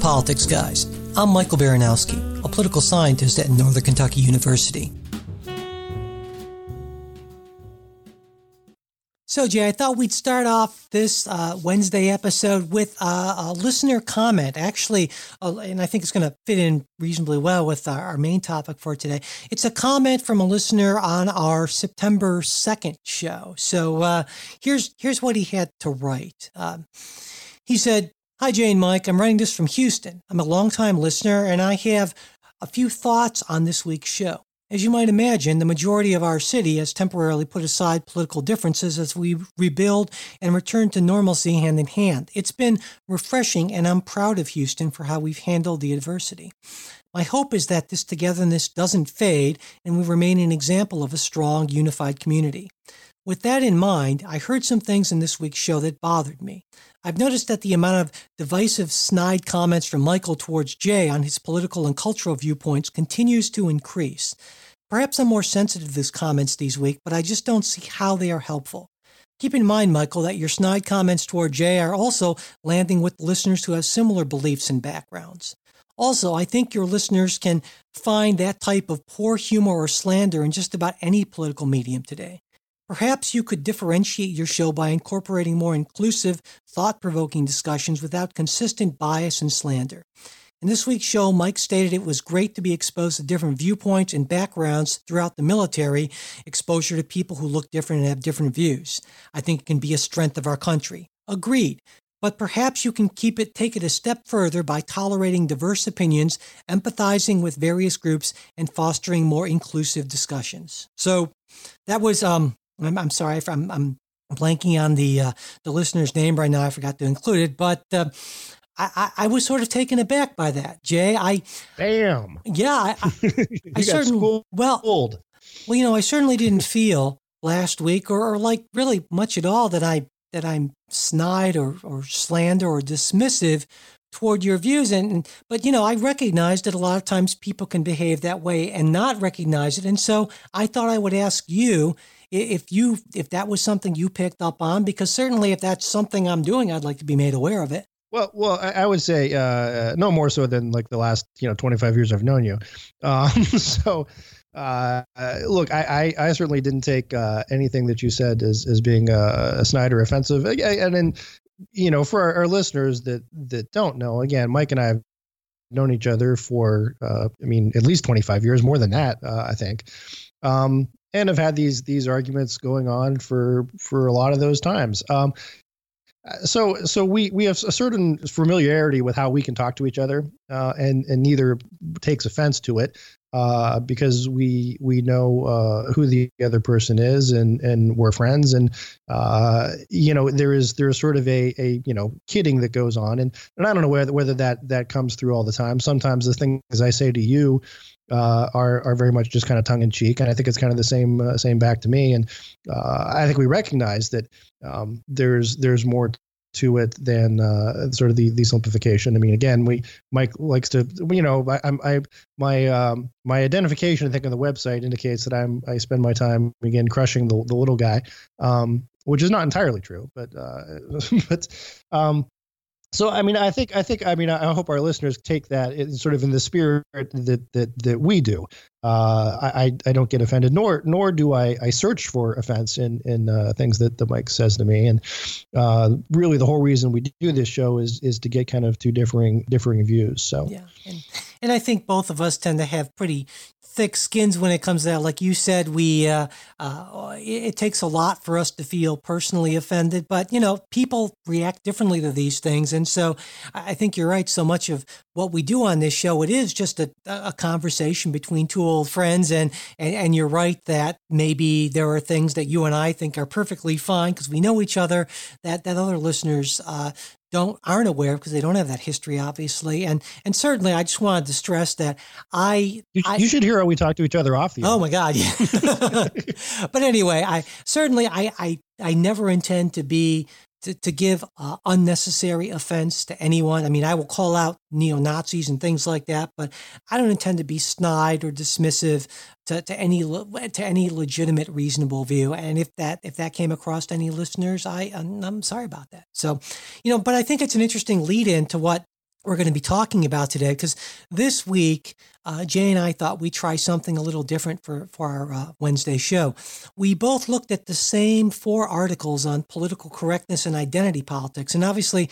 Politics Guys. I'm Michael Baranowski, a political scientist at Northern Kentucky University. So, Jay, I thought we'd start off this uh, Wednesday episode with uh, a listener comment. Actually, uh, and I think it's going to fit in reasonably well with our, our, main topic for today. It's a comment from a listener on our September 2nd show. So, uh, here's, here's what he had to write. Um, he said, Hi, Jane Mike. I'm writing this from Houston. I'm a longtime listener, and I have a few thoughts on this week's show. As you might imagine, the majority of our city has temporarily put aside political differences as we rebuild and return to normalcy hand in hand. It's been refreshing, and I'm proud of Houston for how we've handled the adversity. My hope is that this togetherness doesn't fade and we remain an example of a strong, unified community. With that in mind, I heard some things in this week's show that bothered me. I've noticed that the amount of divisive, snide comments from Michael towards Jay on his political and cultural viewpoints continues to increase. Perhaps I'm more sensitive to these comments these weeks, but I just don't see how they are helpful. Keep in mind, Michael, that your snide comments toward Jay are also landing with listeners who have similar beliefs and backgrounds. Also, I think your listeners can find that type of poor humor or slander in just about any political medium today. Perhaps you could differentiate your show by incorporating more inclusive, thought provoking discussions without consistent bias and slander. In this week's show, Mike stated it was great to be exposed to different viewpoints and backgrounds throughout the military, exposure to people who look different and have different views. I think it can be a strength of our country. Agreed. But perhaps you can keep it, take it a step further by tolerating diverse opinions, empathizing with various groups, and fostering more inclusive discussions. So that was um, I'm, I'm sorry if I'm, I'm blanking on the uh, the listener's name right now. I forgot to include it, but uh, I, I, I, was sort of taken aback by that. Jay, I bam, yeah, I, I, I certainly well, old. well, you know, I certainly didn't feel last week or, or like really much at all that I that I'm snide or or slander or dismissive toward your views and but you know i recognize that a lot of times people can behave that way and not recognize it and so i thought i would ask you if you if that was something you picked up on because certainly if that's something i'm doing i'd like to be made aware of it well well i, I would say uh, uh no more so than like the last you know 25 years i've known you um, so uh, look, I, I, I, certainly didn't take uh, anything that you said as, as being uh, a Snyder offensive. And then, you know, for our, our, listeners that that don't know, again, Mike and I have known each other for, uh, I mean, at least 25 years, more than that, uh, I think. Um, and have had these these arguments going on for for a lot of those times. Um, so so we we have a certain familiarity with how we can talk to each other, uh, and and neither takes offense to it uh, because we we know uh, who the other person is and and we're friends and uh, you know there is there is sort of a a you know kidding that goes on and and I don't know whether whether that that comes through all the time. Sometimes the things I say to you uh, are are very much just kind of tongue in cheek, and I think it's kind of the same uh, same back to me. And uh, I think we recognize that um, there's there's more to it than uh, sort of the the simplification. I mean, again, we Mike likes to you know I, I'm I my um, my identification I think on the website indicates that I'm I spend my time again crushing the the little guy. Um, which is not entirely true, but uh, but um, so I mean, I think I think I mean I hope our listeners take that in, sort of in the spirit that that that we do. Uh, I I don't get offended, nor nor do I I search for offense in in uh, things that the Mike says to me. And uh, really, the whole reason we do this show is is to get kind of two differing differing views. So yeah, and, and I think both of us tend to have pretty thick skins when it comes to that. Like you said, we uh, uh, it, it, takes a lot for us to feel personally offended, but you know, people react differently to these things, and so I think you're right. So much of what we do on this show, it is just a, a conversation between two old friends, and, and and you're right that maybe there are things that you and I think are perfectly fine because we know each other that that other listeners uh, don't aren't aware of because they don't have that history obviously. And and certainly i just wanted to stress that i you, I, you should hear how we talk to each other off the oh my god yeah. But anyway i certainly i i i never intend to be to, to give uh, unnecessary offense to anyone. I mean, I will call out neo Nazis and things like that, but I don't intend to be snide or dismissive to, to any to any legitimate, reasonable view. And if that if that came across to any listeners, I I'm sorry about that. So, you know, but I think it's an interesting lead in to what we're going to be talking about today because this week uh, Jay and I thought we'd try something a little different for, for our uh, Wednesday show. We both looked at the same four articles on political correctness and identity politics. And obviously,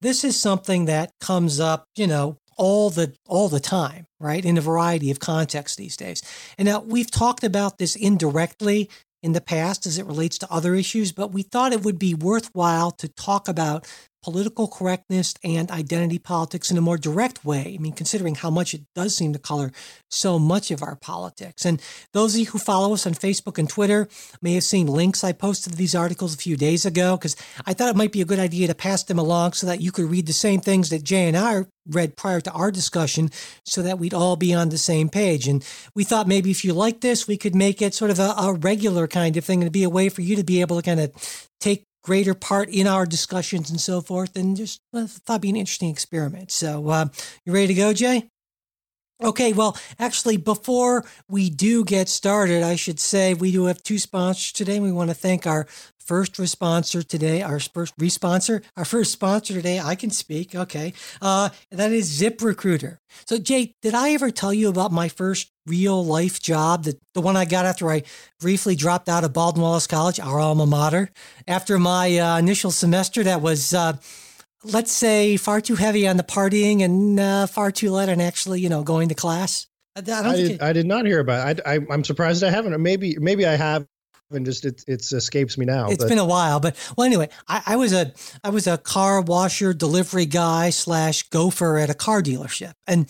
this is something that comes up, you know, all the all the time, right? In a variety of contexts these days. And now we've talked about this indirectly in the past as it relates to other issues, but we thought it would be worthwhile to talk about political correctness and identity politics in a more direct way. I mean, considering how much it does seem to color so much of our politics. And those of you who follow us on Facebook and Twitter may have seen links I posted these articles a few days ago because I thought it might be a good idea to pass them along so that you could read the same things that Jay and I read prior to our discussion so that we'd all be on the same page. And we thought maybe if you like this, we could make it sort of a, a regular kind of thing and be a way for you to be able to kind of take greater part in our discussions and so forth. And just uh, thought it'd be an interesting experiment. So, uh, you ready to go, Jay? Okay, well, actually, before we do get started, I should say we do have two sponsors today. We want to thank our first responsor today, our first responsor, our first sponsor today. I can speak. Okay. Uh, that is ZipRecruiter. So, Jay, did I ever tell you about my first real life job, the, the one I got after I briefly dropped out of Baldwin Wallace College, our alma mater, after my uh, initial semester that was, uh, let's say, far too heavy on the partying and uh, far too light on actually, you know, going to class? I, I, did, it, I did not hear about it. I, I, am surprised I haven't. Maybe, maybe I have and just it it escapes me now. It's but. been a while, but well, anyway, I, I, was a I was a car washer delivery guy slash gopher at a car dealership, and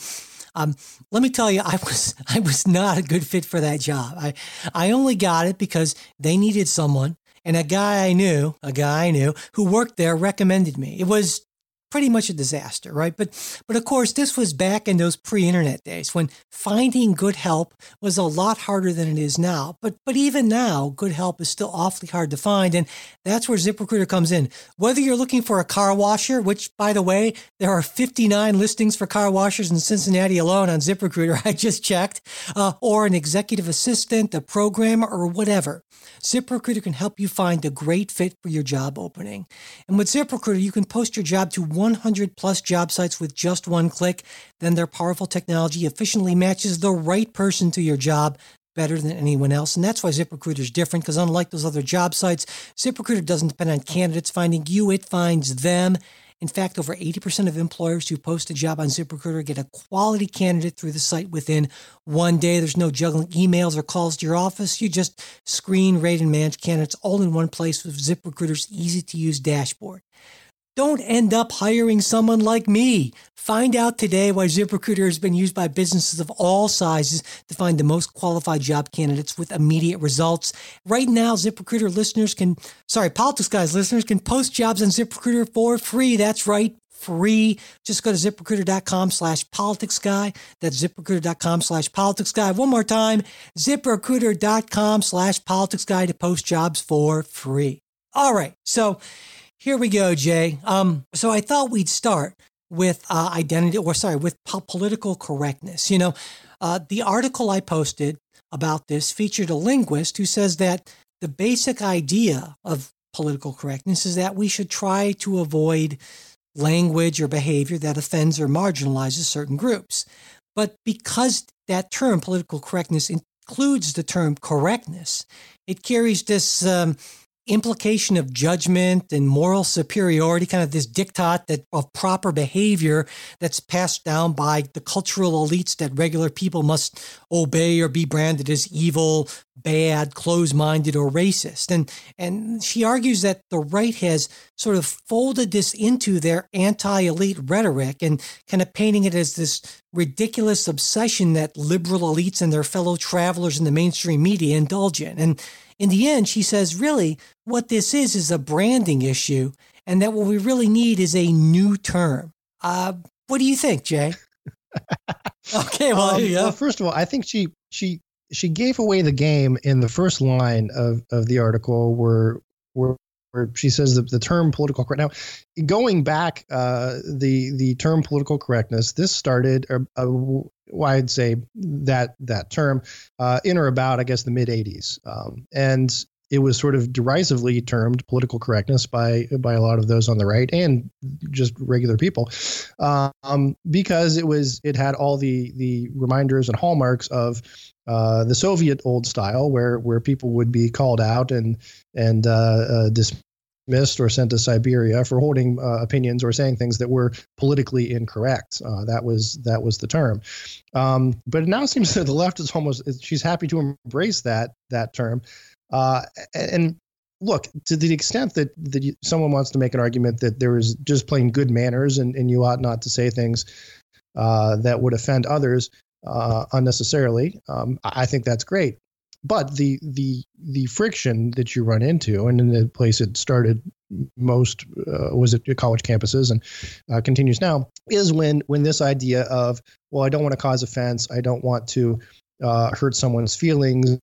um, let me tell you, I was I was not a good fit for that job. I I only got it because they needed someone, and a guy I knew, a guy I knew who worked there recommended me. It was pretty much a disaster, right? But but of course, this was back in those pre-internet days when finding good help was a lot harder than it is now. But but even now, good help is still awfully hard to find, and that's where ZipRecruiter comes in. Whether you're looking for a car washer, which by the way, there are 59 listings for car washers in Cincinnati alone on ZipRecruiter, I just checked, uh, or an executive assistant, a programmer, or whatever. ZipRecruiter can help you find a great fit for your job opening. And with ZipRecruiter, you can post your job to 100 plus job sites with just one click. Then their powerful technology efficiently matches the right person to your job better than anyone else. And that's why ZipRecruiter is different because unlike those other job sites, ZipRecruiter doesn't depend on candidates finding you, it finds them. In fact, over 80% of employers who post a job on ZipRecruiter get a quality candidate through the site within one day. There's no juggling emails or calls to your office. You just screen, rate, and manage candidates all in one place with ZipRecruiter's easy to use dashboard. Don't end up hiring someone like me. Find out today why ZipRecruiter has been used by businesses of all sizes to find the most qualified job candidates with immediate results. Right now, ZipRecruiter listeners can, sorry, Politics Guys listeners can post jobs on ZipRecruiter for free. That's right, free. Just go to ziprecruiter.com slash politics guy. That's ziprecruiter.com slash politics guy. One more time, ziprecruiter.com slash politics guy to post jobs for free. All right. So here we go, Jay. Um, so I thought we'd start with uh, identity, or sorry, with po- political correctness. You know, uh, the article I posted about this featured a linguist who says that the basic idea of political correctness is that we should try to avoid language or behavior that offends or marginalizes certain groups. But because that term, political correctness, includes the term correctness, it carries this um, implication of judgment and moral superiority, kind of this diktat that of proper behavior that's passed down by the cultural elites that regular people must obey or be branded as evil, bad, close-minded, or racist. And and she argues that the right has sort of folded this into their anti-elite rhetoric and kind of painting it as this ridiculous obsession that liberal elites and their fellow travelers in the mainstream media indulge in. And in the end, she says, really, what this is is a branding issue, and that what we really need is a new term. Uh, what do you think, Jay? okay, well, um, well, first of all, I think she she she gave away the game in the first line of of the article, where where where she says that the term political correct now going back uh, the the term political correctness this started a, a, well, I'd say that that term uh, in or about I guess the mid 80s um, and it was sort of derisively termed political correctness by by a lot of those on the right and just regular people, um, because it was it had all the the reminders and hallmarks of uh, the Soviet old style, where where people would be called out and and uh, uh, dismissed or sent to Siberia for holding uh, opinions or saying things that were politically incorrect. Uh, that was that was the term. Um, but it now seems that the left is almost she's happy to embrace that that term. Uh, and look, to the extent that that you, someone wants to make an argument that there is just plain good manners and, and you ought not to say things uh, that would offend others uh, unnecessarily, um, I think that's great. But the the the friction that you run into, and in the place it started most uh, was at college campuses and uh, continues now, is when when this idea of well, I don't want to cause offense, I don't want to uh, hurt someone's feelings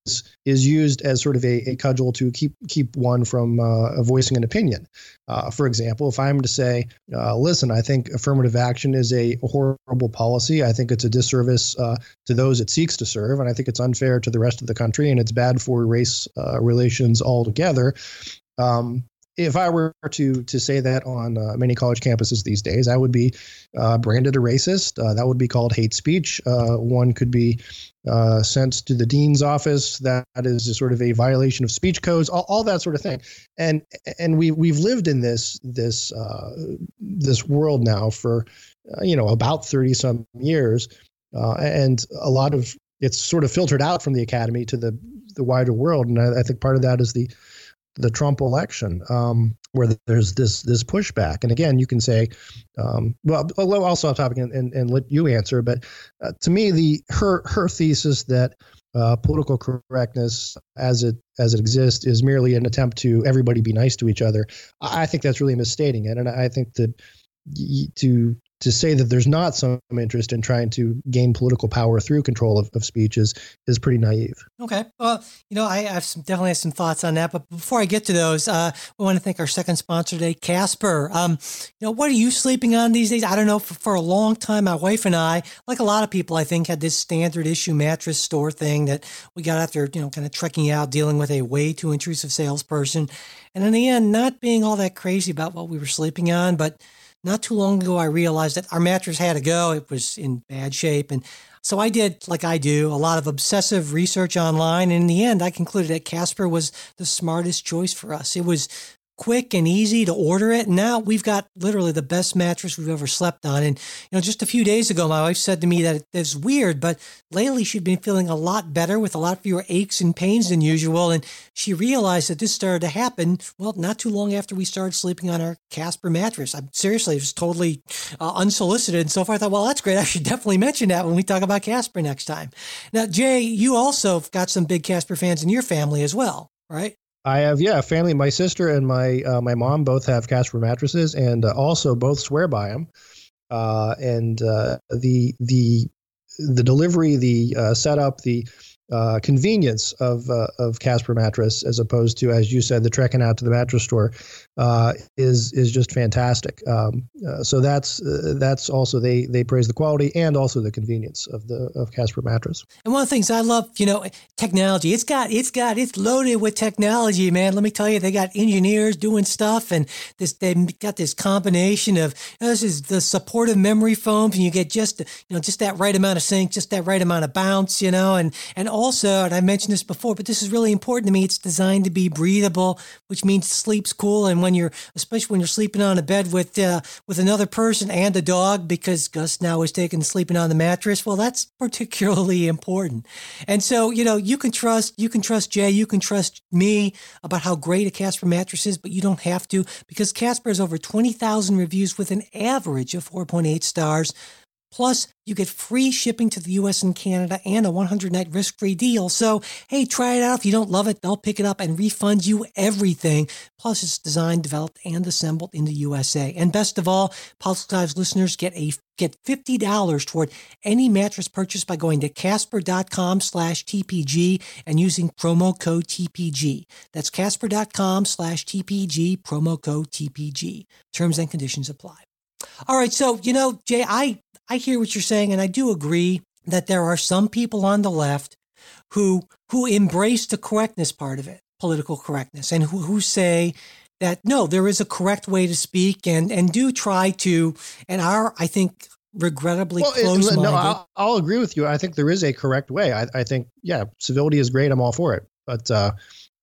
is used as sort of a, a cudgel to keep keep one from uh, voicing an opinion. Uh, for example, if I'm to say, uh, "Listen, I think affirmative action is a horrible policy. I think it's a disservice uh, to those it seeks to serve, and I think it's unfair to the rest of the country, and it's bad for race uh, relations altogether." Um, if I were to to say that on uh, many college campuses these days, I would be uh, branded a racist. Uh, that would be called hate speech. Uh, one could be uh, sent to the dean's office. That is sort of a violation of speech codes. All, all that sort of thing. And and we we've lived in this this uh, this world now for you know about thirty some years, and a lot of it's sort of filtered out from the academy to the the wider world. And I, I think part of that is the the Trump election, um, where there's this this pushback. And again, you can say, um, well, also off topic and, and, and, let you answer. But uh, to me, the her her thesis that uh, political correctness as it as it exists is merely an attempt to everybody be nice to each other. I think that's really misstating it, and I think that to to say that there's not some interest in trying to gain political power through control of, of speech is is pretty naive. Okay, well, you know, I, have some, definitely have some thoughts on that, but before I get to those, uh, we want to thank our second sponsor today, Casper. Um, you know, what are you sleeping on these days? I don't know. For, for a long time, my wife and I, like a lot of people, I think, had this standard issue mattress store thing that we got after you know, kind of trekking out, dealing with a way too intrusive salesperson, and in the end, not being all that crazy about what we were sleeping on, but not too long ago, I realized that our mattress had to go. It was in bad shape. And so I did, like I do, a lot of obsessive research online. And in the end, I concluded that Casper was the smartest choice for us. It was quick and easy to order it. Now we've got literally the best mattress we've ever slept on. And, you know, just a few days ago, my wife said to me that it's weird, but lately she'd been feeling a lot better with a lot fewer aches and pains than usual. And she realized that this started to happen, well, not too long after we started sleeping on our Casper mattress. I'm seriously, it was totally uh, unsolicited. And so far I thought, well, that's great. I should definitely mention that when we talk about Casper next time. Now, Jay, you also got some big Casper fans in your family as well, right? I have yeah, family. My sister and my uh, my mom both have Casper mattresses, and uh, also both swear by them. Uh, and uh, the the the delivery, the uh, setup, the uh, convenience of uh, of Casper mattress as opposed to, as you said, the trekking out to the mattress store uh, is is just fantastic. Um, uh, so that's uh, that's also they they praise the quality and also the convenience of the of Casper mattress. And one of the things I love, you know, technology. It's got it's got it's loaded with technology, man. Let me tell you, they got engineers doing stuff, and this they got this combination of you know, this is the supportive memory foams, and you get just you know just that right amount of sink, just that right amount of bounce, you know, and and also, and I mentioned this before, but this is really important to me. It's designed to be breathable, which means sleep's cool. And when you're, especially when you're sleeping on a bed with uh, with another person and a dog, because Gus now is taking sleeping on the mattress. Well, that's particularly important. And so, you know, you can trust you can trust Jay, you can trust me about how great a Casper mattress is, but you don't have to because Casper has over twenty thousand reviews with an average of four point eight stars. Plus, you get free shipping to the US and Canada and a 100 night risk free deal. So, hey, try it out. If you don't love it, they'll pick it up and refund you everything. Plus, it's designed, developed, and assembled in the USA. And best of all, Pulse listeners get a get $50 toward any mattress purchase by going to casper.com slash TPG and using promo code TPG. That's casper.com slash TPG, promo code TPG. Terms and conditions apply. All right. So, you know, Jay, I, I hear what you're saying, and I do agree that there are some people on the left who who embrace the correctness part of it. political correctness and who, who say that no, there is a correct way to speak and and do try to and are I think regrettably well, close-minded. No, I'll, I'll, agree with you. I think there is a correct way. I, I think yeah, civility is great. I'm all for it. But uh,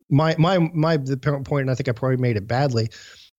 my my my the point, and I think I probably made it badly,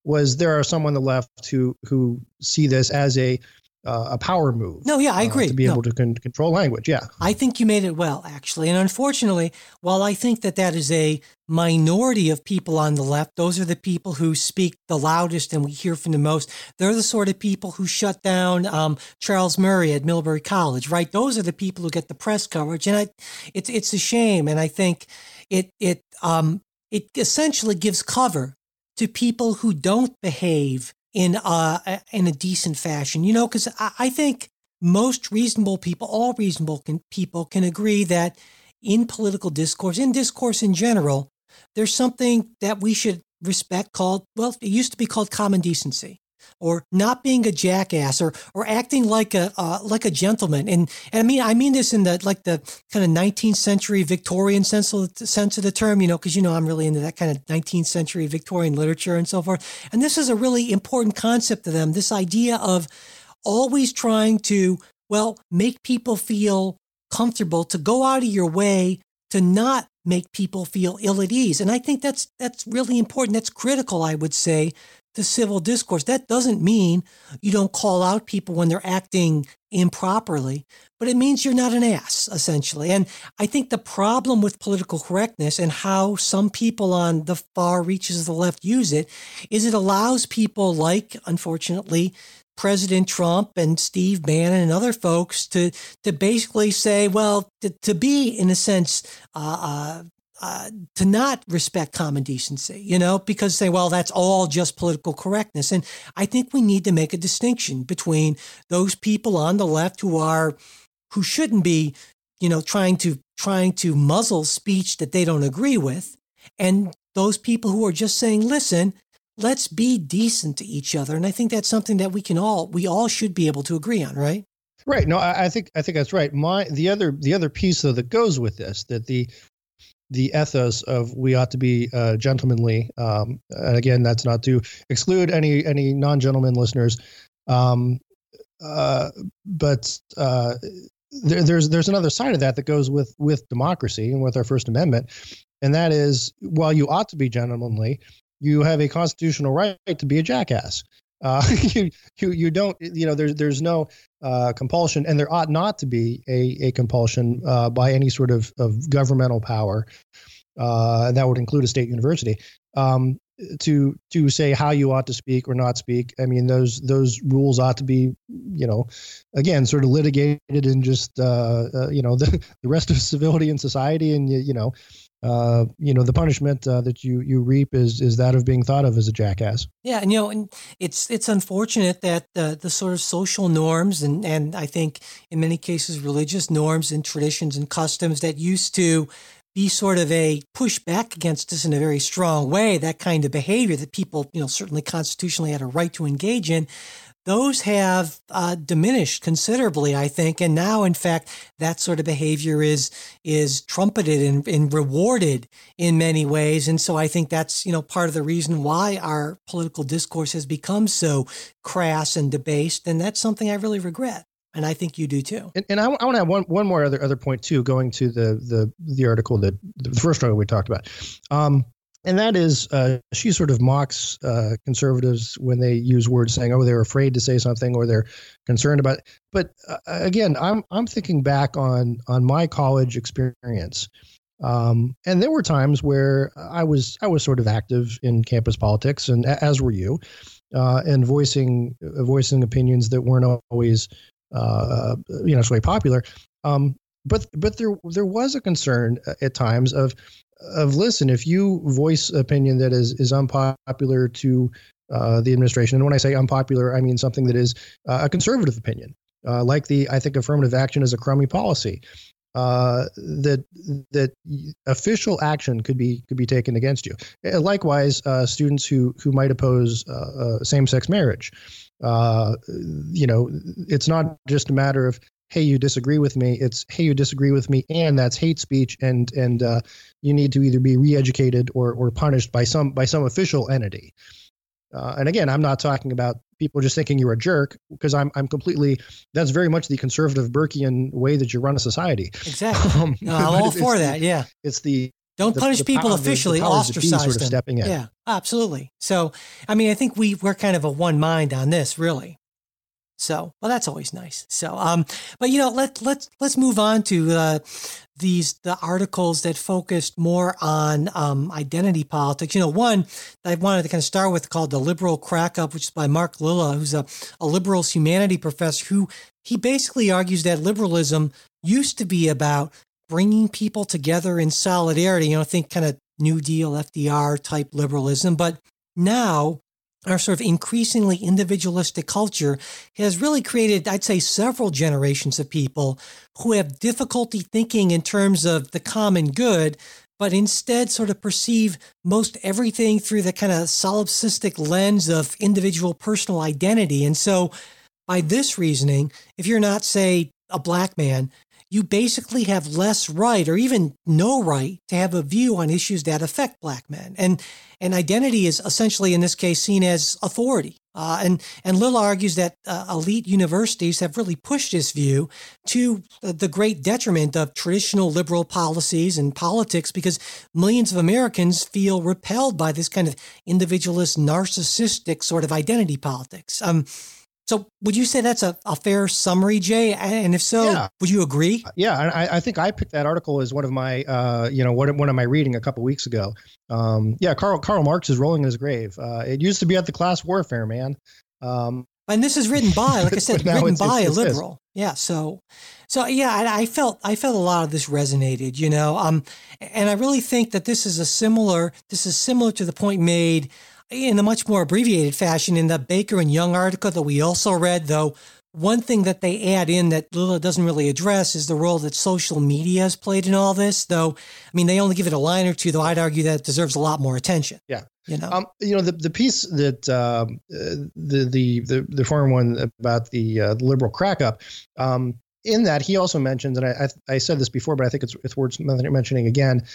was there are some on the left who who see this as a uh, a power move. No, yeah, I agree. Uh, to be no. able to con- control language, yeah. I think you made it well, actually. And unfortunately, while I think that that is a minority of people on the left, those are the people who speak the loudest and we hear from the most. They're the sort of people who shut down um, Charles Murray at Middlebury College, right? Those are the people who get the press coverage, and I, it's it's a shame. And I think it it um, it essentially gives cover to people who don't behave in a in a decent fashion. You know, because I, I, think most reasonable people, all reasonable can, people, can agree that in political discourse, in discourse in general, there's something that we should respect called well, it used to be called common decency or not being a jackass or or acting like a uh, like a gentleman. And and I mean I mean this in the like the kind of 19th century Victorian sense of the, sense of the term you know because you know I'm really into that kind of 19th century Victorian literature and so forth. And this is a really important concept to them this idea of always trying to well make people feel comfortable to go out of your way to not make people feel ill at ease. And I think that's that's really important. That's critical I would say the civil discourse. That doesn't mean you don't call out people when they're acting improperly, but it means you're not an ass, essentially. And I think the problem with political correctness and how some people on the far reaches of the left use it is it allows people like, unfortunately, President Trump and Steve Bannon and other folks to to basically say, well, to, to be in a sense uh, uh, uh, to not respect common decency, you know, because say, well, that's all just political correctness. And I think we need to make a distinction between those people on the left who are, who shouldn't be, you know, trying to trying to muzzle speech that they don't agree with, and those people who are just saying, listen, let's be decent to each other. And I think that's something that we can all, we all should be able to agree on, right? Right. No, I, I think I think that's right. My the other the other piece though that goes with this that the the ethos of we ought to be uh, gentlemanly. Um, and again, that's not to exclude any any non gentleman listeners, um, uh, but uh, there, there's there's another side of that that goes with with democracy and with our First Amendment, and that is while you ought to be gentlemanly, you have a constitutional right to be a jackass. Uh, you, you you don't you know there's there's no uh, compulsion, and there ought not to be a a compulsion uh, by any sort of of governmental power. Uh, that would include a state university um, to to say how you ought to speak or not speak. I mean those those rules ought to be you know again sort of litigated in just uh, uh, you know the, the rest of civility in society, and you, you know uh, you know, the punishment uh, that you you reap is is that of being thought of as a jackass. Yeah, and you know, and it's it's unfortunate that the the sort of social norms and and I think in many cases religious norms and traditions and customs that used to be sort of a push back against this in a very strong way, that kind of behavior that people, you know, certainly constitutionally had a right to engage in, those have uh, diminished considerably, I think. And now, in fact, that sort of behavior is is trumpeted and, and, rewarded in many ways. And so I think that's you know part of the reason why our political discourse has become so crass and debased. And that's something I really regret. And I think you do too. And, and I, I want to have one, one more other other point too, going to the the the article that the first article we talked about. Um, and that is uh, she sort of mocks uh, conservatives when they use words saying oh they're afraid to say something or they're concerned about it. but uh, again i'm i'm thinking back on on my college experience um, and there were times where i was i was sort of active in campus politics and as were you uh, and voicing voicing opinions that weren't always uh, you know so popular um, but but there there was a concern uh, at times of of listen, if you voice opinion that is is unpopular to uh, the administration, and when I say unpopular, I mean something that is uh, a conservative opinion, uh, like the I think affirmative action is a crummy policy. Uh, that that official action could be could be taken against you. Uh, likewise, uh, students who who might oppose same sex marriage. you know, it's not just a matter of hey, you disagree with me. It's hey, you disagree with me, and that's hate speech, and and uh, you need to either be re-educated or or punished by some by some official entity. Uh, and again, I'm not talking about people just thinking you're a jerk because I'm I'm completely that's very much the conservative Burkean way that you run a society. Exactly. Um, no, I'm all for that. Yeah. It's the don't the, punish the people power, officially, the, ostracize sort of them. Stepping in. Yeah, absolutely. So, I mean, I think we we're kind of a one mind on this, really. So, well, that's always nice. So, um, but you know, let let's let's move on to uh, these the articles that focused more on um, identity politics. You know, one that I wanted to kind of start with called "The Liberal Crack Up," which is by Mark Lilla, who's a, a liberals humanity professor who he basically argues that liberalism used to be about bringing people together in solidarity. You know, think kind of New Deal, FDR type liberalism, but now our sort of increasingly individualistic culture has really created, I'd say, several generations of people who have difficulty thinking in terms of the common good, but instead sort of perceive most everything through the kind of solipsistic lens of individual personal identity. And so, by this reasoning, if you're not, say, a black man, you basically have less right or even no right to have a view on issues that affect black men. And and identity is essentially in this case seen as authority. Uh, and and Lilla argues that uh, elite universities have really pushed this view to the great detriment of traditional liberal policies and politics because millions of Americans feel repelled by this kind of individualist, narcissistic sort of identity politics. Um, so would you say that's a, a fair summary, Jay? And if so, yeah. would you agree? Yeah, and I, I, think I picked that article as one of my, uh, you know, one, one of my reading a couple weeks ago. Um, yeah, Karl Karl Marx is rolling in his grave. Uh, it used to be at the class warfare, man. Um, and this is written by, like I said, written it's, by it's, a liberal. Yeah. So, so yeah, I, I, felt I felt a lot of this resonated, you know, um, and I really think that this is a similar. This is similar to the point made in a much more abbreviated fashion in the Baker and Young article that we also read, though. One thing that they add in that Lilla doesn't really address is the role that social media has played in all this. Though, I mean, they only give it a line or two. Though I'd argue that it deserves a lot more attention. Yeah, you know, um, you know the the piece that um, uh, the, the the the foreign one about the, uh, liberal crack up. Um, in that, he also mentions, and I, I, I said this before, but I think it's it's worth mentioning again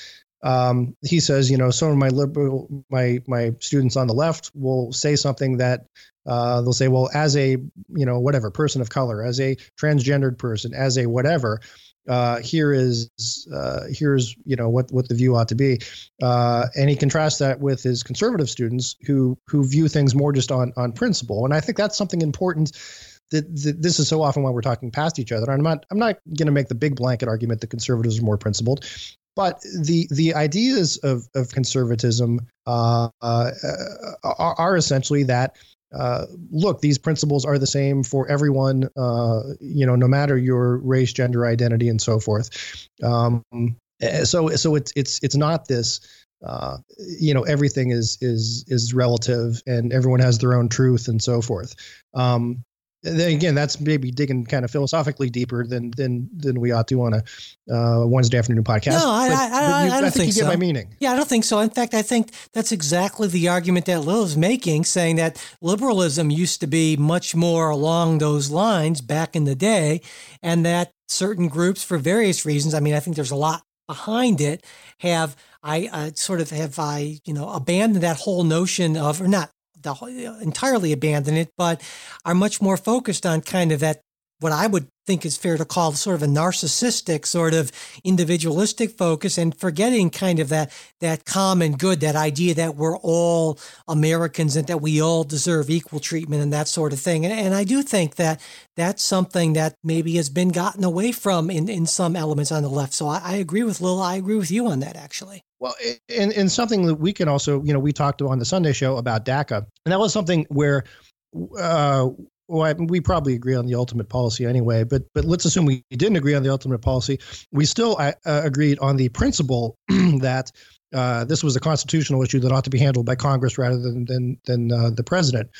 um, he says, you know, some of my liberal, my my students on the left will say something that uh, they'll say, well, as a you know whatever person of color, as a transgendered person, as a whatever, uh, here is uh, here's you know what what the view ought to be, uh, and he contrasts that with his conservative students who who view things more just on on principle, and I think that's something important. That, this is so often why we're talking past each other. I'm not I'm not going to make the big blanket argument that conservatives are more principled. But the the ideas of of conservatism uh, uh, are, are, essentially that. Uh, look, these principles are the same for everyone, uh, you know, no matter your race, gender identity, and so forth. Um, eh, so, so it's it's it's not this uh, you know everything is is is relative and everyone has their own truth and so forth um, again, that's maybe digging kind of philosophically deeper than than than we ought to on a uh, Wednesday afternoon podcast. No, I, but, I, I, you, I, don't think, you so. get my meaning. Yeah, I don't think so. In fact, I think that's exactly the argument that Lilla is making, saying that liberalism used to be much more along those lines back in the day, and that certain groups, for various reasons, I mean, I think there's a lot behind it, have I uh, sort of have I you know abandoned that whole notion of or not the, entirely abandon it, but are much more focused on kind of that what I would think is fair to call sort of a narcissistic, sort of individualistic focus, and forgetting kind of that that common good, that idea that we're all Americans and that we all deserve equal treatment and that sort of thing. And, and I do think that that's something that maybe has been gotten away from in, in some elements on the left. So I, I agree with Lilla. I agree with you on that, actually. Well, and, and something that we can also, you know, we talked on the Sunday show about DACA, and that was something where uh, well, we probably agree on the ultimate policy anyway, but but let's assume we didn't agree on the ultimate policy. We still uh, uh agreed on the principle that uh, this was a constitutional issue that ought to be handled by Congress rather than than than uh, the president.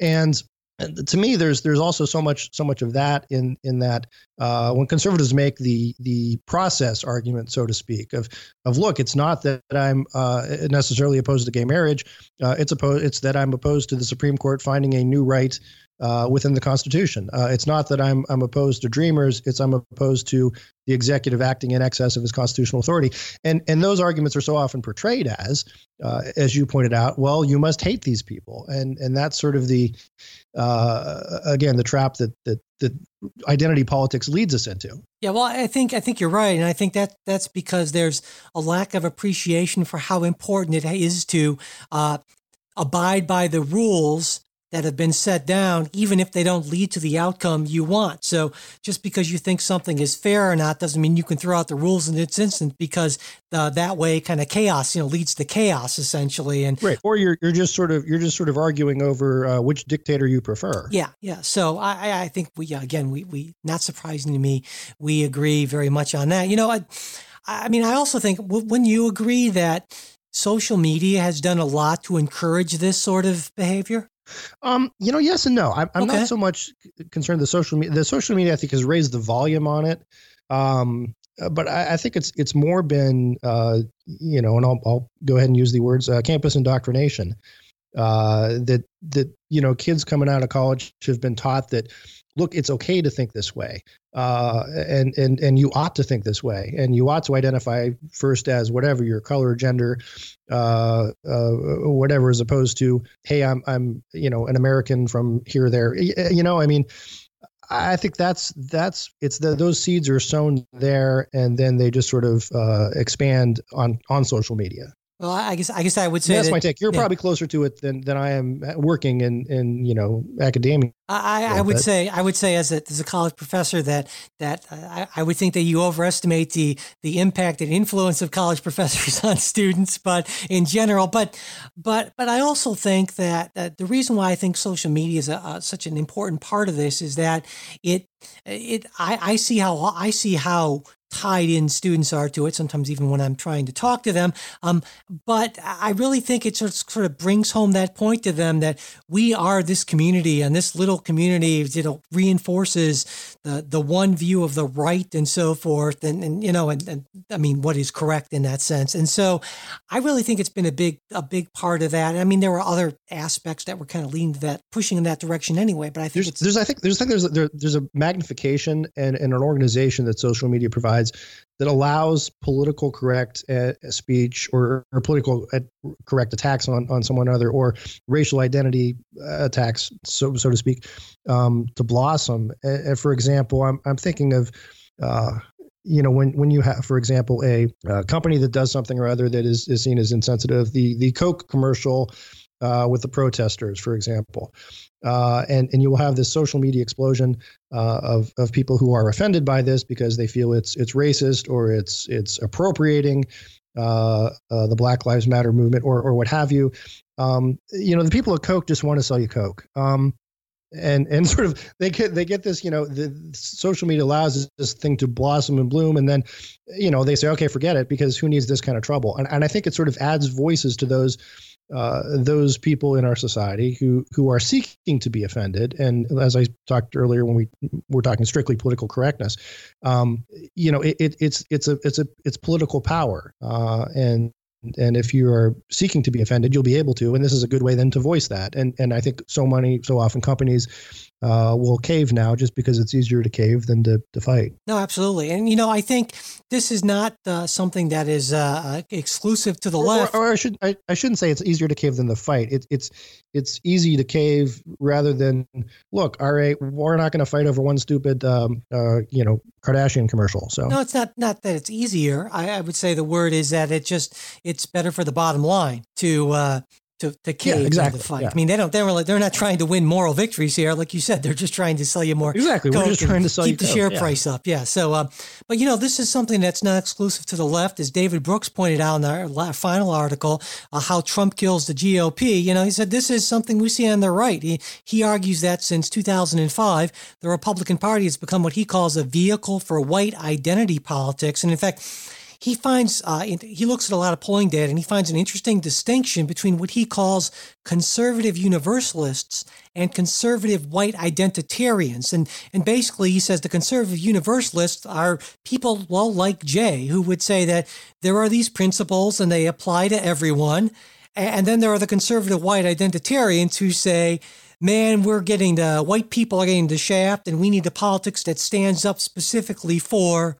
And to me, there's there's also so much so much of that in in that uh, when conservatives make the the process argument, so to speak, of of look, it's not that I'm uh, necessarily opposed to gay marriage, uh, it's opposed it's that I'm opposed to the Supreme Court finding a new right uh, within the Constitution. Uh, it's not that I'm I'm opposed to dreamers. It's I'm opposed to the executive acting in excess of his constitutional authority. And and those arguments are so often portrayed as, uh, as you pointed out, well, you must hate these people, and and that's sort of the, uh, again, the trap that that that identity politics leads us into. Yeah, well, I think I think you're right, and I think that that's because there's a lack of appreciation for how important it is to uh, abide by the rules that have been set down, even if they don't lead to the outcome you want. So just because you think something is fair or not doesn't mean you can throw out the rules in its instance because uh, that way kind of chaos, you know, leads to chaos essentially. And right, or you're you're just sort of you're just sort of arguing over uh, which dictator you prefer. Yeah, yeah. So I I think we again we we not surprising to me we agree very much on that. You know, I I mean I also think when you agree that social media has done a lot to encourage this sort of behavior? Um, you know, yes and no. I'm, I'm okay. not so much concerned the social media. The social media, I think, has raised the volume on it. Um, uh, but I, I, think it's it's more been, uh, you know, and I'll, I'll go ahead and use the words uh, campus indoctrination. Uh, that that you know, kids coming out of college have been taught that look, it's okay to think this way, uh, and and and you ought to think this way, and you ought to identify first as whatever your color, gender, uh, uh, whatever, as opposed to hey, I'm I'm you know an American from here there. You know, I mean. I think that's that's it's the those seeds are sown there, and then they just sort of uh, expand on on social media. Well, I guess I guess I would say that's that, my take. You're yeah. probably closer to it than, than I am working in, in you know academia. I, I would say I would say as a as a college professor that that I, I would think that you overestimate the the impact and influence of college professors on students, but in general, but but but I also think that, that the reason why I think social media is a, a, such an important part of this is that it it I, I see how I see how tied in students are to it, sometimes even when I'm trying to talk to them. Um, but I really think it sort of, sort of brings home that point to them that we are this community and this little community, you know, reinforces the, the one view of the right and so forth. And, and you know, and, and I mean, what is correct in that sense. And so I really think it's been a big, a big part of that. I mean, there were other aspects that were kind of leaning to that, pushing in that direction anyway, but I think there's, there's I think, there's, I think there's, there, there's a magnification and, and an organization that social media provides that allows political correct uh, speech or, or political uh, correct attacks on, on someone other or racial identity uh, attacks, so so to speak, um, to blossom. for example, I'm I'm thinking of. Uh, you know, when, when you have, for example, a, a, company that does something or other that is, is seen as insensitive, the the Coke commercial uh, with the protesters, for example. Uh, and and you will have this social media explosion uh, of of people who are offended by this because they feel it's it's racist or it's it's appropriating uh, uh, the Black Lives Matter movement or or what have you. Um, you know, the people at Coke just want to sell you Coke. Um, and and sort of they get they get this you know the social media allows this thing to blossom and bloom and then you know they say okay forget it because who needs this kind of trouble and, and i think it sort of adds voices to those uh, those people in our society who who are seeking to be offended. And as I talked earlier, when we were talking strictly political correctness, um, you know, it, it, it's it's a it's a it's political power, uh, and and if you are seeking to be offended, you'll be able to. And this is a good way then to voice that. And and I think so many so often companies uh, will cave now just because it's easier to cave than to, to fight. No, absolutely. And, you know, I think this is not uh, something that is uh, uh exclusive to the or, left. Or, or, I, should, I, I shouldn't say it's easier to cave than the fight. It, it's, it's easy to cave rather than, look, all right, we're not going to fight over one stupid, um, uh, you know, Kardashian commercial. So No, it's not, not that it's easier. I, I would say the word is that it just, it's better for the bottom line to, uh, to, to cave yeah, exactly. the fight. Yeah. I mean, they don't. They're really, they're not trying to win moral victories here, like you said. They're just trying to sell you more. Exactly. We're just trying to sell keep the share yeah. price up. Yeah. So, uh, but you know, this is something that's not exclusive to the left, as David Brooks pointed out in our final article, uh, how Trump kills the GOP. You know, he said this is something we see on the right. He he argues that since 2005, the Republican Party has become what he calls a vehicle for white identity politics, and in fact he finds uh, he looks at a lot of polling data and he finds an interesting distinction between what he calls conservative universalists and conservative white identitarians. And and basically he says the conservative universalists are people well like Jay who would say that there are these principles and they apply to everyone. And then there are the conservative white identitarians who say man, we're getting the white people are getting the shaft, and we need a politics that stands up specifically for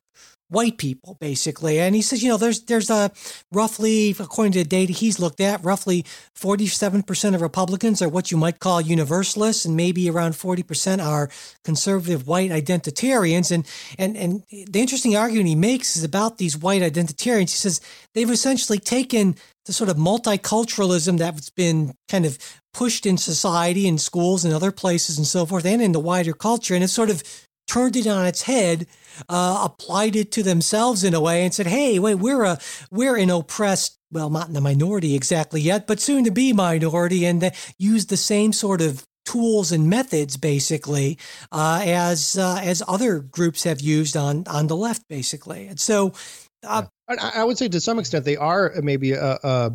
white people, basically. And he says, you know, there's there's a roughly, according to the data he's looked at, roughly 47% of Republicans are what you might call universalists, and maybe around 40% are conservative white identitarians. And and and the interesting argument he makes is about these white identitarians. He says they've essentially taken the sort of multiculturalism that's been kind of pushed in society in schools and other places and so forth and in the wider culture and it's sort of turned it on its head, uh, applied it to themselves in a way, and said, "Hey, wait, we're a we're an oppressed, well, not in the minority exactly yet, but soon to be minority," and uh, use the same sort of tools and methods basically uh, as uh, as other groups have used on on the left basically. And so uh, I, I, would say to some extent they are maybe a, a,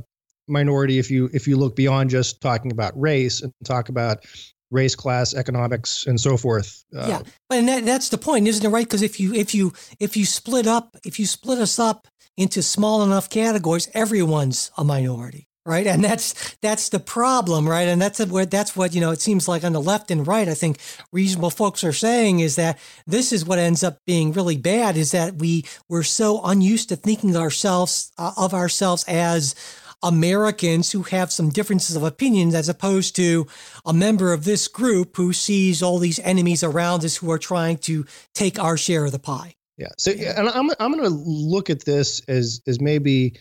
minority if you if you look beyond just talking about race and talk about race, class, economics, and so forth. Uh, yeah, and that, that's the point, isn't it? Right? Because if you if you if you split up if you split us up into small enough categories, everyone's a minority, right? And that's that's the problem, right? And that's where that's what you know. It seems like on the left and right, I think reasonable folks are saying is that this is what ends up being really bad. Is that we we're so unused to thinking ourselves uh, of ourselves as Americans who have some differences of opinions as opposed to a member of this group who sees all these enemies around us who are trying to take our share of the pie. Yeah. So, and I'm, I'm going to look at this as, as maybe,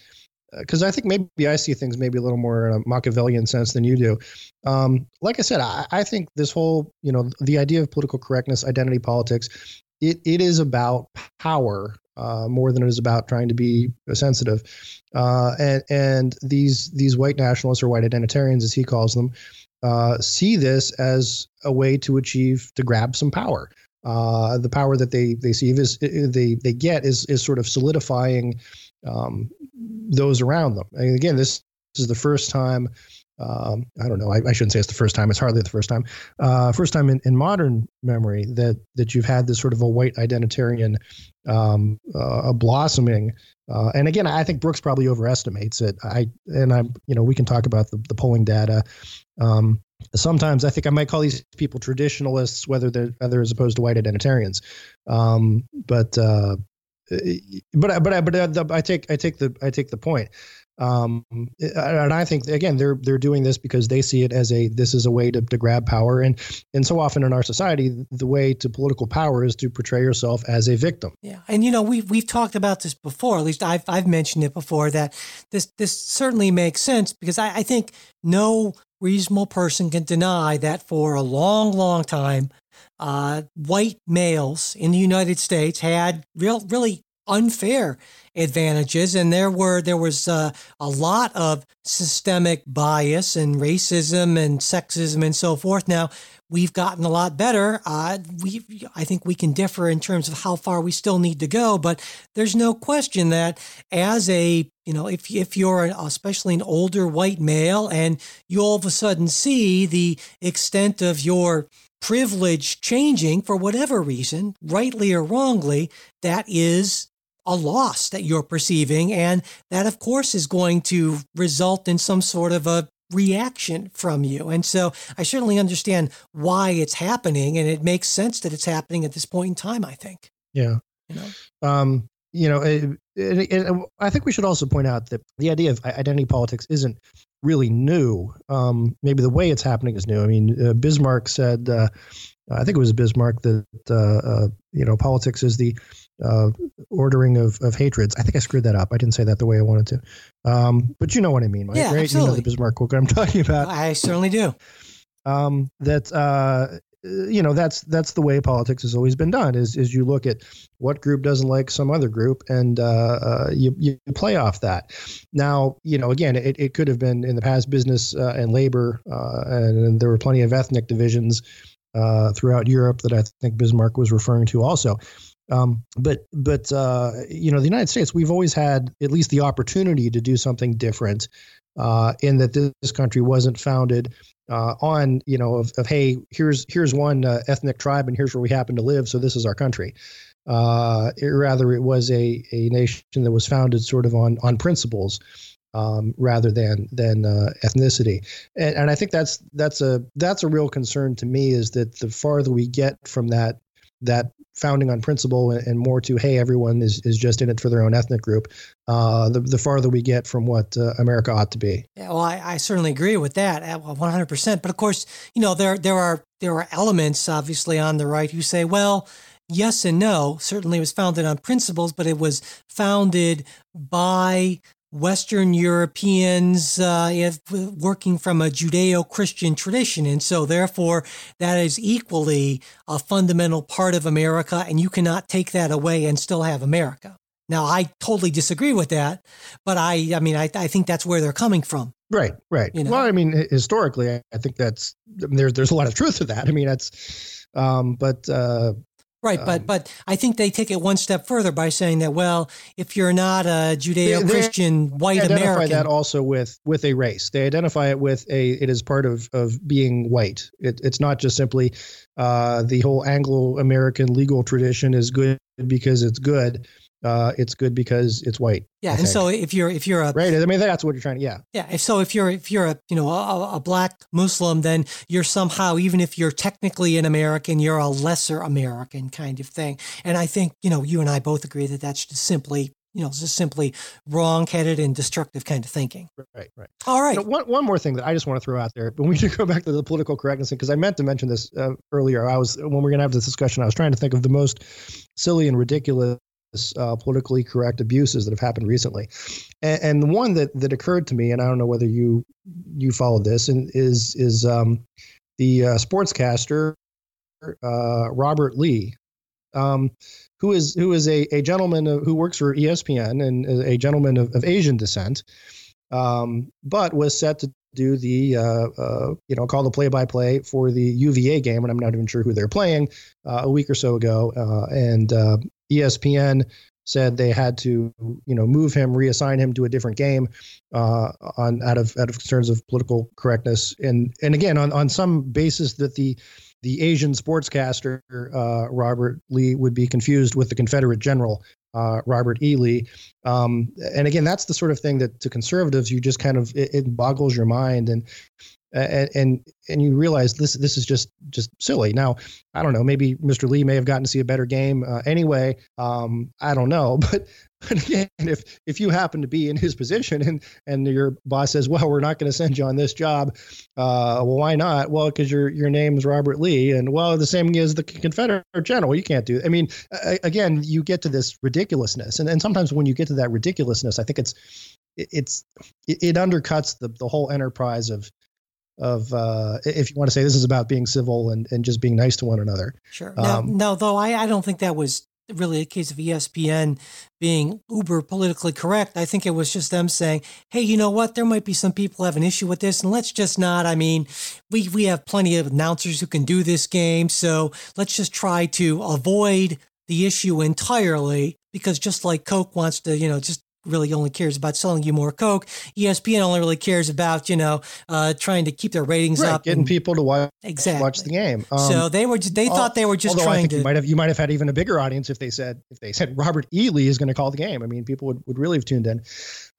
because uh, I think maybe I see things maybe a little more in a Machiavellian sense than you do. Um, like I said, I, I think this whole, you know, the idea of political correctness, identity politics, it, it is about power uh, more than it is about trying to be sensitive. Uh, and and these these white nationalists or white identitarians, as he calls them, uh, see this as a way to achieve to grab some power. Uh, the power that they they see is they they get is is sort of solidifying um, those around them. And again, this, this is the first time um, I don't know. I, I, shouldn't say it's the first time. It's hardly the first time. Uh, first time in, in modern memory that that you've had this sort of a white identitarian um, uh, blossoming. Uh, and again, I think Brooks probably overestimates it. I and I'm you know we can talk about the, the polling data. Um, sometimes I think I might call these people traditionalists, whether they're whether as opposed to white identitarians. Um, but uh, but but I, but I, I take I take the I take the point. Um, and I think again they're they're doing this because they see it as a this is a way to, to grab power and and so often in our society the way to political power is to portray yourself as a victim. Yeah, and you know we've we've talked about this before. At least I've I've mentioned it before that this this certainly makes sense because I, I think no reasonable person can deny that for a long long time uh, white males in the United States had real really unfair advantages. And there were there was uh, a lot of systemic bias and racism and sexism and so forth. Now we've gotten a lot better. Uh, we i think we can differ in terms of how far we still need to go but there's no question that as a you know if if you're an, especially an older white male and you all of a sudden see the extent of your privilege changing for whatever reason rightly or wrongly that is a loss that you're perceiving. And that, of course, is going to result in some sort of a reaction from you. And so I certainly understand why it's happening. And it makes sense that it's happening at this point in time, I think. Yeah. You know, um, you know, it, it, it, I think we should also point out that the idea of identity politics isn't really new. Um, maybe the way it's happening is new. I mean, uh, Bismarck said, uh, I think it was Bismarck that uh, uh you know politics is the uh, ordering of, of hatreds. I think I screwed that up. I didn't say that the way I wanted to. Um, but you know what I mean, Mike, yeah, right? Absolutely. You know the Bismarck quote I'm talking about. I certainly do. Um, that uh, you know that's that's the way politics has always been done. Is is you look at what group doesn't like some other group and uh, uh, you you play off that. Now you know again it, it could have been in the past business uh, and labor uh, and there were plenty of ethnic divisions uh, throughout Europe that I think Bismarck was referring to also. Um, but but uh, you know, the United States, we've always had at least the opportunity to do something different. Uh, in that this country wasn't founded uh, on you know of, of hey here's here's one uh, ethnic tribe and here's where we happen to live so this is our country. Uh, it, rather, it was a a nation that was founded sort of on on principles. um, rather than than uh, ethnicity. And, and I think that's that's a that's a real concern to me is that the farther we get from that that founding on principle and, more to hey everyone is, is just in it for their own ethnic group uh, the, the farther we get from what uh, america ought to be. Yeah, well I, I certainly agree with that 100% but of course you know there there are there are elements obviously on the right who say well yes and no. Certainly it was founded on principles but it was founded by Western Europeans uh, working from a Judeo Christian tradition. And so, therefore, that is equally a fundamental part of America, and you cannot take that away and still have America. Now, I totally disagree with that, but I, I mean, I, I think that's where they're coming from. Right, right. You know? Well, I mean, historically, I think that's there's there's a lot of truth to that. I mean, that's, um, but uh, Right, um, but but I think they take it one step further by saying that well, if you're not a Judeo-Christian white they identify American, that also with with a race. They identify it with a it is part of of being white. It, it's not just simply uh, the whole Anglo-American legal tradition is good because it's good uh, it's good because it's white. Yeah, and so if you're if you're a right, I mean that's what you're trying to yeah yeah. If so, if you're if you're a you know a, a, black Muslim, then you're somehow even if you're technically an American, you're a lesser American kind of thing. And I think you know you and I both agree that that's just simply you know just simply wrong-headed and destructive kind of thinking. Right, right. All right. You know, one one more thing that I just want to throw out there, but we should go back to the political correctness because I meant to mention this uh, earlier. I was when we are gonna have this discussion, I was trying to think of the most silly and ridiculous uh, politically correct abuses that have happened recently, and, and, the one that that occurred to me, and I don't know whether you you followed this, and is is um, the uh, sportscaster uh, Robert Lee, um, who is who is a, a gentleman who works for ESPN and a gentleman of, of Asian descent, um, but was set to do the uh, uh, you know call the play by play for the UVA game, and I'm not even sure who they're playing uh, a week or so ago, uh, and uh, ESPN said they had to, you know, move him, reassign him to a different game, uh, on out of out of concerns of political correctness, and and again on on some basis that the the Asian sportscaster uh, Robert Lee would be confused with the Confederate general uh, Robert E. Lee. Um, and again, that's the sort of thing that to conservatives you just kind of it, it boggles your mind, and and and and you realize this this is just just silly. Now, I don't know. Maybe Mr. Lee may have gotten to see a better game uh, anyway. Um, I don't know, but but again, if if you happen to be in his position and and your boss says, "Well, we're not going to send you on this job," uh, well, why not? Well, because your your name is Robert Lee, and well, the same as the Confederate general, you can't do. It. I mean, again, you get to this ridiculousness, and and sometimes when you get to that ridiculousness, I think it's it's it, undercuts the the whole enterprise of of uh, if you want to say this is about being civil and, and just being nice to one another. Sure. Um, no, no, though I, I don't think that was really a case of ESPN being uber politically correct. I think it was just them saying, "Hey, you know what? There might be some people have an issue with this, and let's just not. I mean, we we have plenty of announcers who can do this game, so let's just try to avoid the issue entirely." Because just like Coke wants to, you know, just really only cares about selling you more Coke. ESPN only really cares about you know uh, trying to keep their ratings right, up, getting and, people to watch exactly. watch the game. Um, so they were they thought they were just trying to. Think you might have you might have had even a bigger audience if they said if they said Robert E. Lee is going to call the game. I mean, people would, would really have tuned in.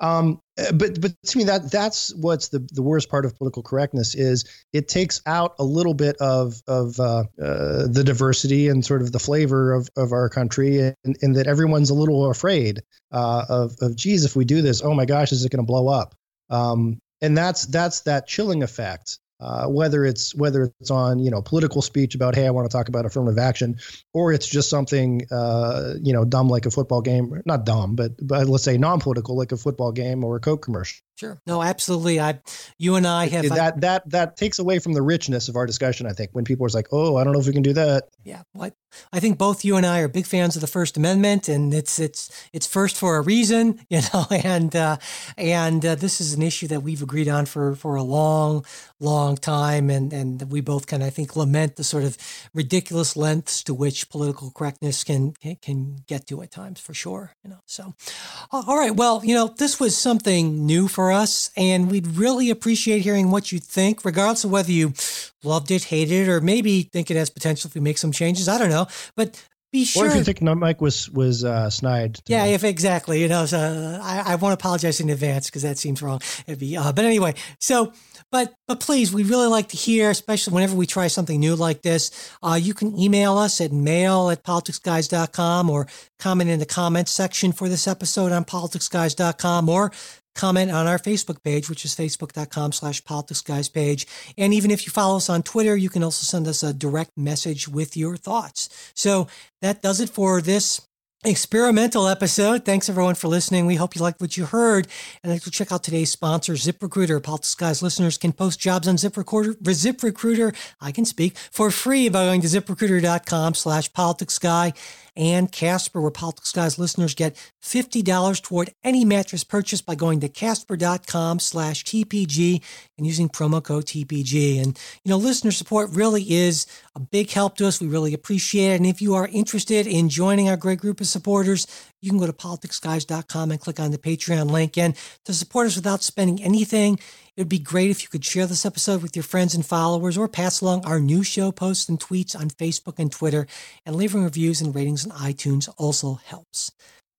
Um, but but to me that that's what's the the worst part of political correctness is it takes out a little bit of of uh, uh, the diversity and sort of the flavor of, of our country and, and that everyone's a little afraid uh, of of geez if we do this oh my gosh is it going to blow up? Um, and that's that's that chilling effect uh, whether it's whether it's on you know political speech about hey I want to talk about affirmative action, or it's just something uh, you know dumb like a football game, not dumb, but but let's say non-political like a football game or a Coke commercial. Sure. No, absolutely. I, you and I have that. I, that that takes away from the richness of our discussion. I think when people are like, "Oh, I don't know if we can do that." Yeah. Well, I, I think both you and I are big fans of the First Amendment, and it's it's it's first for a reason, you know. And uh, and uh, this is an issue that we've agreed on for for a long, long time, and and we both can, I think, lament the sort of ridiculous lengths to which political correctness can can get to at times, for sure. You know. So, all right. Well, you know, this was something new for us, and we'd really appreciate hearing what you think, regardless of whether you loved it, hated it, or maybe think it has potential if we make some changes. I don't know. But be sure. Or if you think Mike was was uh, snide. Yeah, if exactly. You know, so I, I want to apologize in advance because that seems wrong. It'd be, uh, but anyway, so but but please, we really like to hear, especially whenever we try something new like this. Uh, you can email us at mail at politicsguys.com or comment in the comments section for this episode on politicsguys.com or comment on our Facebook page, which is facebook.com slash politicsguys page. And even if you follow us on Twitter, you can also send us a direct message with your thoughts. So that does it for this experimental episode. Thanks everyone for listening. We hope you liked what you heard. And to check out today's sponsor, ZipRecruiter. Politics Guys listeners can post jobs on ZipRecruiter, ZipRecruiter, I can speak, for free by going to ziprecruiter.com slash politicsguy and Casper, where Politics Guys listeners get $50 toward any mattress purchase by going to casper.com slash TPG and using promo code TPG. And, you know, listener support really is a big help to us. We really appreciate it. And if you are interested in joining our great group of supporters, you can go to politicsguys.com and click on the Patreon link. And to support us without spending anything, it would be great if you could share this episode with your friends and followers or pass along our new show posts and tweets on Facebook and Twitter. And leaving reviews and ratings on iTunes also helps.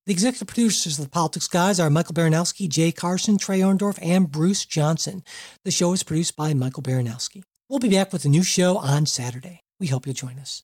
The executive producers of the Politics Guys are Michael Baranowski, Jay Carson, Trey Orndorff, and Bruce Johnson. The show is produced by Michael Baranowski. We'll be back with a new show on Saturday. We hope you'll join us.